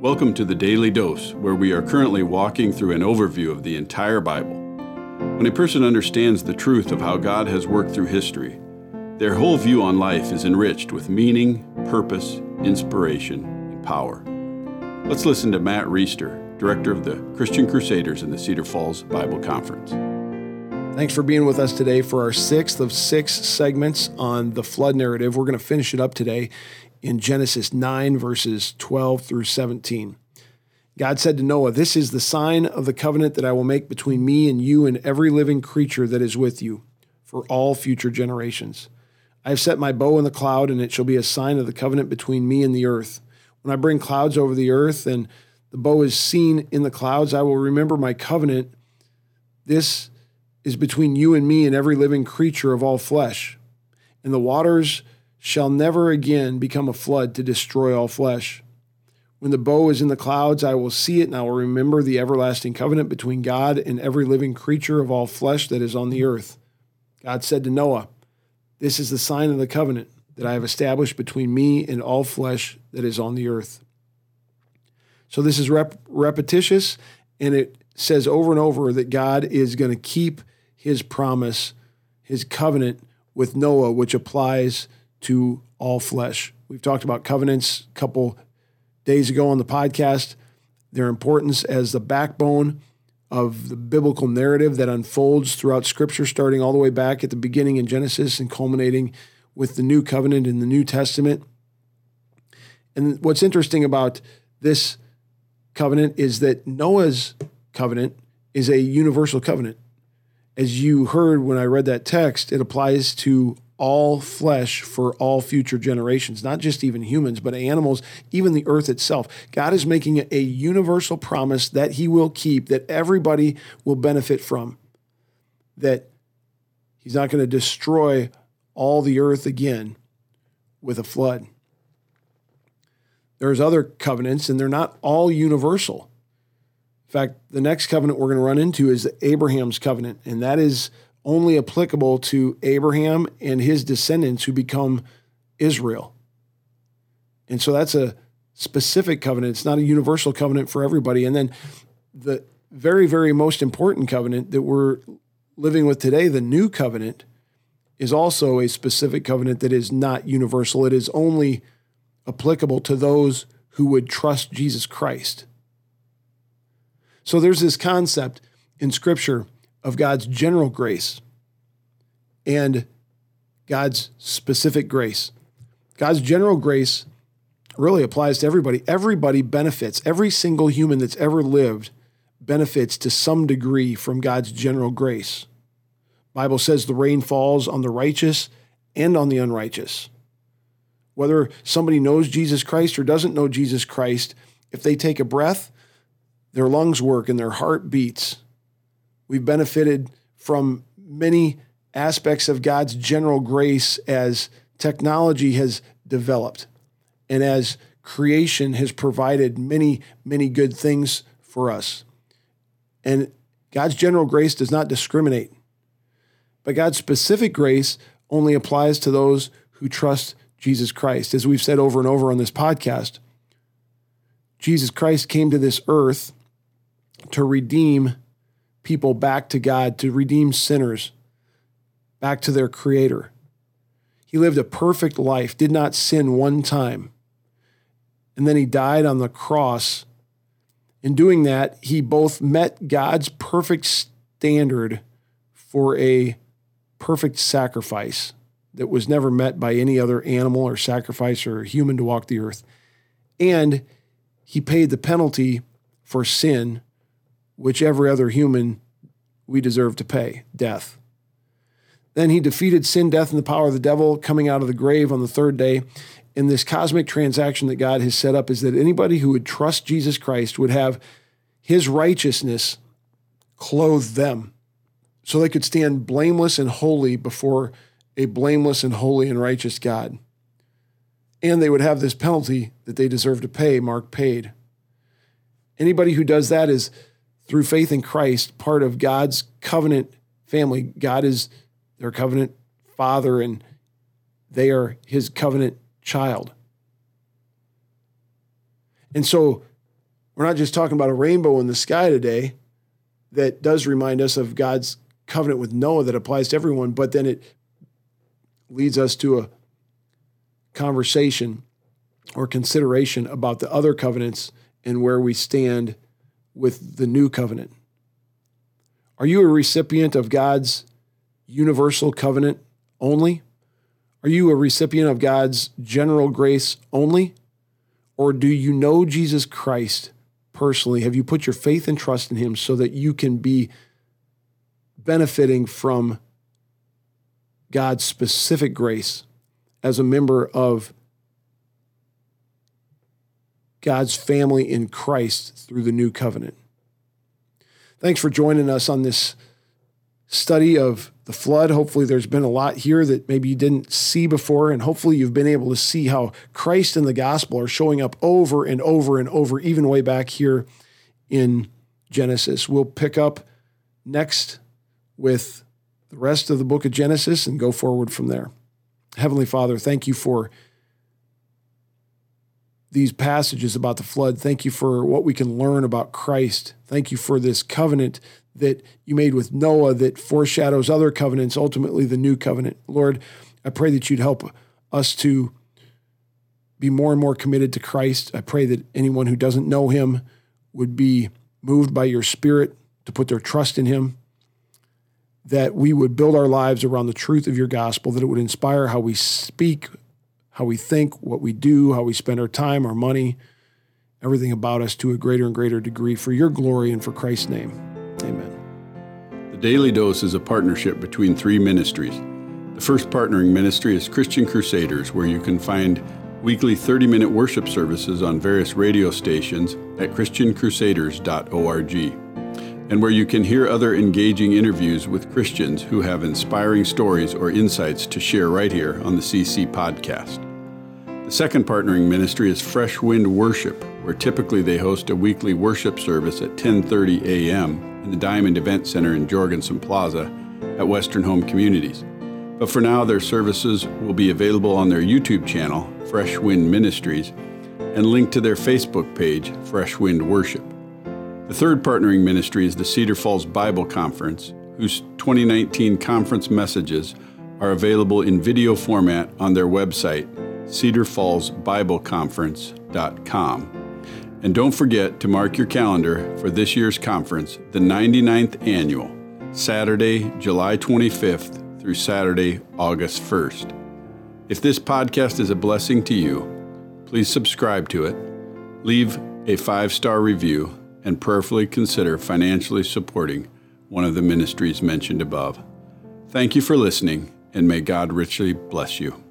Welcome to the Daily Dose, where we are currently walking through an overview of the entire Bible. When a person understands the truth of how God has worked through history, their whole view on life is enriched with meaning, purpose, inspiration, and power. Let's listen to Matt Reisetter, director of the Christian Crusaders in the Cedar Falls Bible Conference. Thanks for being with us today for our sixth of six segments on the flood narrative. We're going to finish it up today in Genesis 9, verses 12 through 17. God said to Noah, This is the sign of the covenant that I will make between me and you and every living creature that is with you for all future generations. I have set my bow in the cloud, and it shall be a sign of the covenant between me and the earth. When I bring clouds over the earth and the bow is seen in the clouds, I will remember my covenant. This is between you and me and every living creature of all flesh. And the waters shall never again become a flood to destroy all flesh. When the bow is in the clouds, I will see it, and I will remember the everlasting covenant between God and every living creature of all flesh that is on the earth. God said to Noah, This is the sign of the covenant that I have established between me and all flesh that is on the earth. So this is rep- repetitious, and it says over and over that God is going to keep his promise, his covenant with Noah, which applies to all flesh. We've talked about covenants a couple days ago on the podcast, their importance as the backbone of the biblical narrative that unfolds throughout Scripture, starting all the way back at the beginning in Genesis and culminating with the new covenant in the New Testament. And what's interesting about this covenant is that Noah's covenant is a universal covenant. As you heard when I read that text, it applies to all flesh for all future generations, not just even humans, but animals, even the earth itself. God is making a universal promise that He will keep, that everybody will benefit from, that He's not going to destroy all the earth again with a flood. There's other covenants, and they're not all universal. In fact, the next covenant we're going to run into is Abraham's covenant, and that is only applicable to Abraham and his descendants who become Israel. And so that's a specific covenant. It's not a universal covenant for everybody. And then the very, very most important covenant that we're living with today, the new covenant, is also a specific covenant that is not universal. It is only applicable to those who would trust Jesus Christ. So there's this concept in Scripture of God's general grace and God's specific grace. God's general grace really applies to everybody. Everybody benefits. Every single human that's ever lived benefits to some degree from God's general grace. Bible says the rain falls on the righteous and on the unrighteous. Whether somebody knows Jesus Christ or doesn't know Jesus Christ, if they take a breath, their lungs work and their heart beats We've benefited from many aspects of God's general grace as technology has developed and as creation has provided many, many good things for us. And God's general grace does not discriminate, but God's specific grace only applies to those who trust Jesus Christ. As we've said over and over on this podcast, Jesus Christ came to this earth to redeem people back to God, to redeem sinners back to their Creator. He lived a perfect life, did not sin one time. And then he died on the cross. In doing that, he both met God's perfect standard for a perfect sacrifice that was never met by any other animal or sacrifice or human to walk the earth. And he paid the penalty for sin which every other human we deserve to pay death. Then he defeated sin, death, and the power of the devil, coming out of the grave on the third day. And this cosmic transaction that God has set up is that anybody who would trust Jesus Christ would have his righteousness clothe them so they could stand blameless and holy before a blameless and holy and righteous God. And they would have this penalty that they deserve to pay, Mark paid. Anybody who does that is through faith in Christ, part of God's covenant family. God is their covenant father, and they are his covenant child. And so We're not just talking about a rainbow in the sky today that does remind us of God's covenant with Noah that applies to everyone, but then it leads us to a conversation or consideration about the other covenants and where we stand with the new covenant. Are you a recipient of God's universal covenant only? Are you a recipient of God's general grace only? Or do you know Jesus Christ personally? Have you put your faith and trust in Him so that you can be benefiting from God's specific grace as a member of God's family in Christ through the new covenant? Thanks for joining us on this study of the flood. Hopefully, there's been a lot here that maybe you didn't see before, and hopefully, you've been able to see how Christ and the gospel are showing up over and over and over, even way back here in Genesis. We'll pick up next with the rest of the book of Genesis and go forward from there. Heavenly Father, thank you for these passages about the flood. Thank you for what we can learn about Christ. Thank you for this covenant that you made with Noah that foreshadows other covenants, ultimately the new covenant. Lord, I pray that you'd help us to be more and more committed to Christ. I pray that anyone who doesn't know him would be moved by your spirit to put their trust in him. That we would build our lives around the truth of your gospel, that it would inspire how we speak, how we think, what we do, how we spend our time, our money, everything about us to a greater and greater degree for your glory and for Christ's name. Amen. The Daily Dose is a partnership between three ministries. The first partnering ministry is Christian Crusaders, where you can find weekly 30 minute worship services on various radio stations at ChristianCrusaders.org, and where you can hear other engaging interviews with Christians who have inspiring stories or insights to share right here on the CC podcast. The second partnering ministry is Fresh Wind Worship, where typically they host a weekly worship service at 10:30 a.m in the Diamond Event Center in Jorgensen Plaza at Western Home Communities. But for now, their services will be available on their YouTube channel, Fresh Wind Ministries, and linked to their Facebook page, Fresh Wind Worship. The third partnering ministry is the Cedar Falls Bible Conference, whose 2019 conference messages are available in video format on their website, cedarfallsbibleconference.com. And don't forget to mark your calendar for this year's conference, the 99th annual, Saturday, July 25th through Saturday, August 1st. If this podcast is a blessing to you, please subscribe to it, leave a five star review, and prayerfully consider financially supporting one of the ministries mentioned above. Thank you for listening, and may God richly bless you.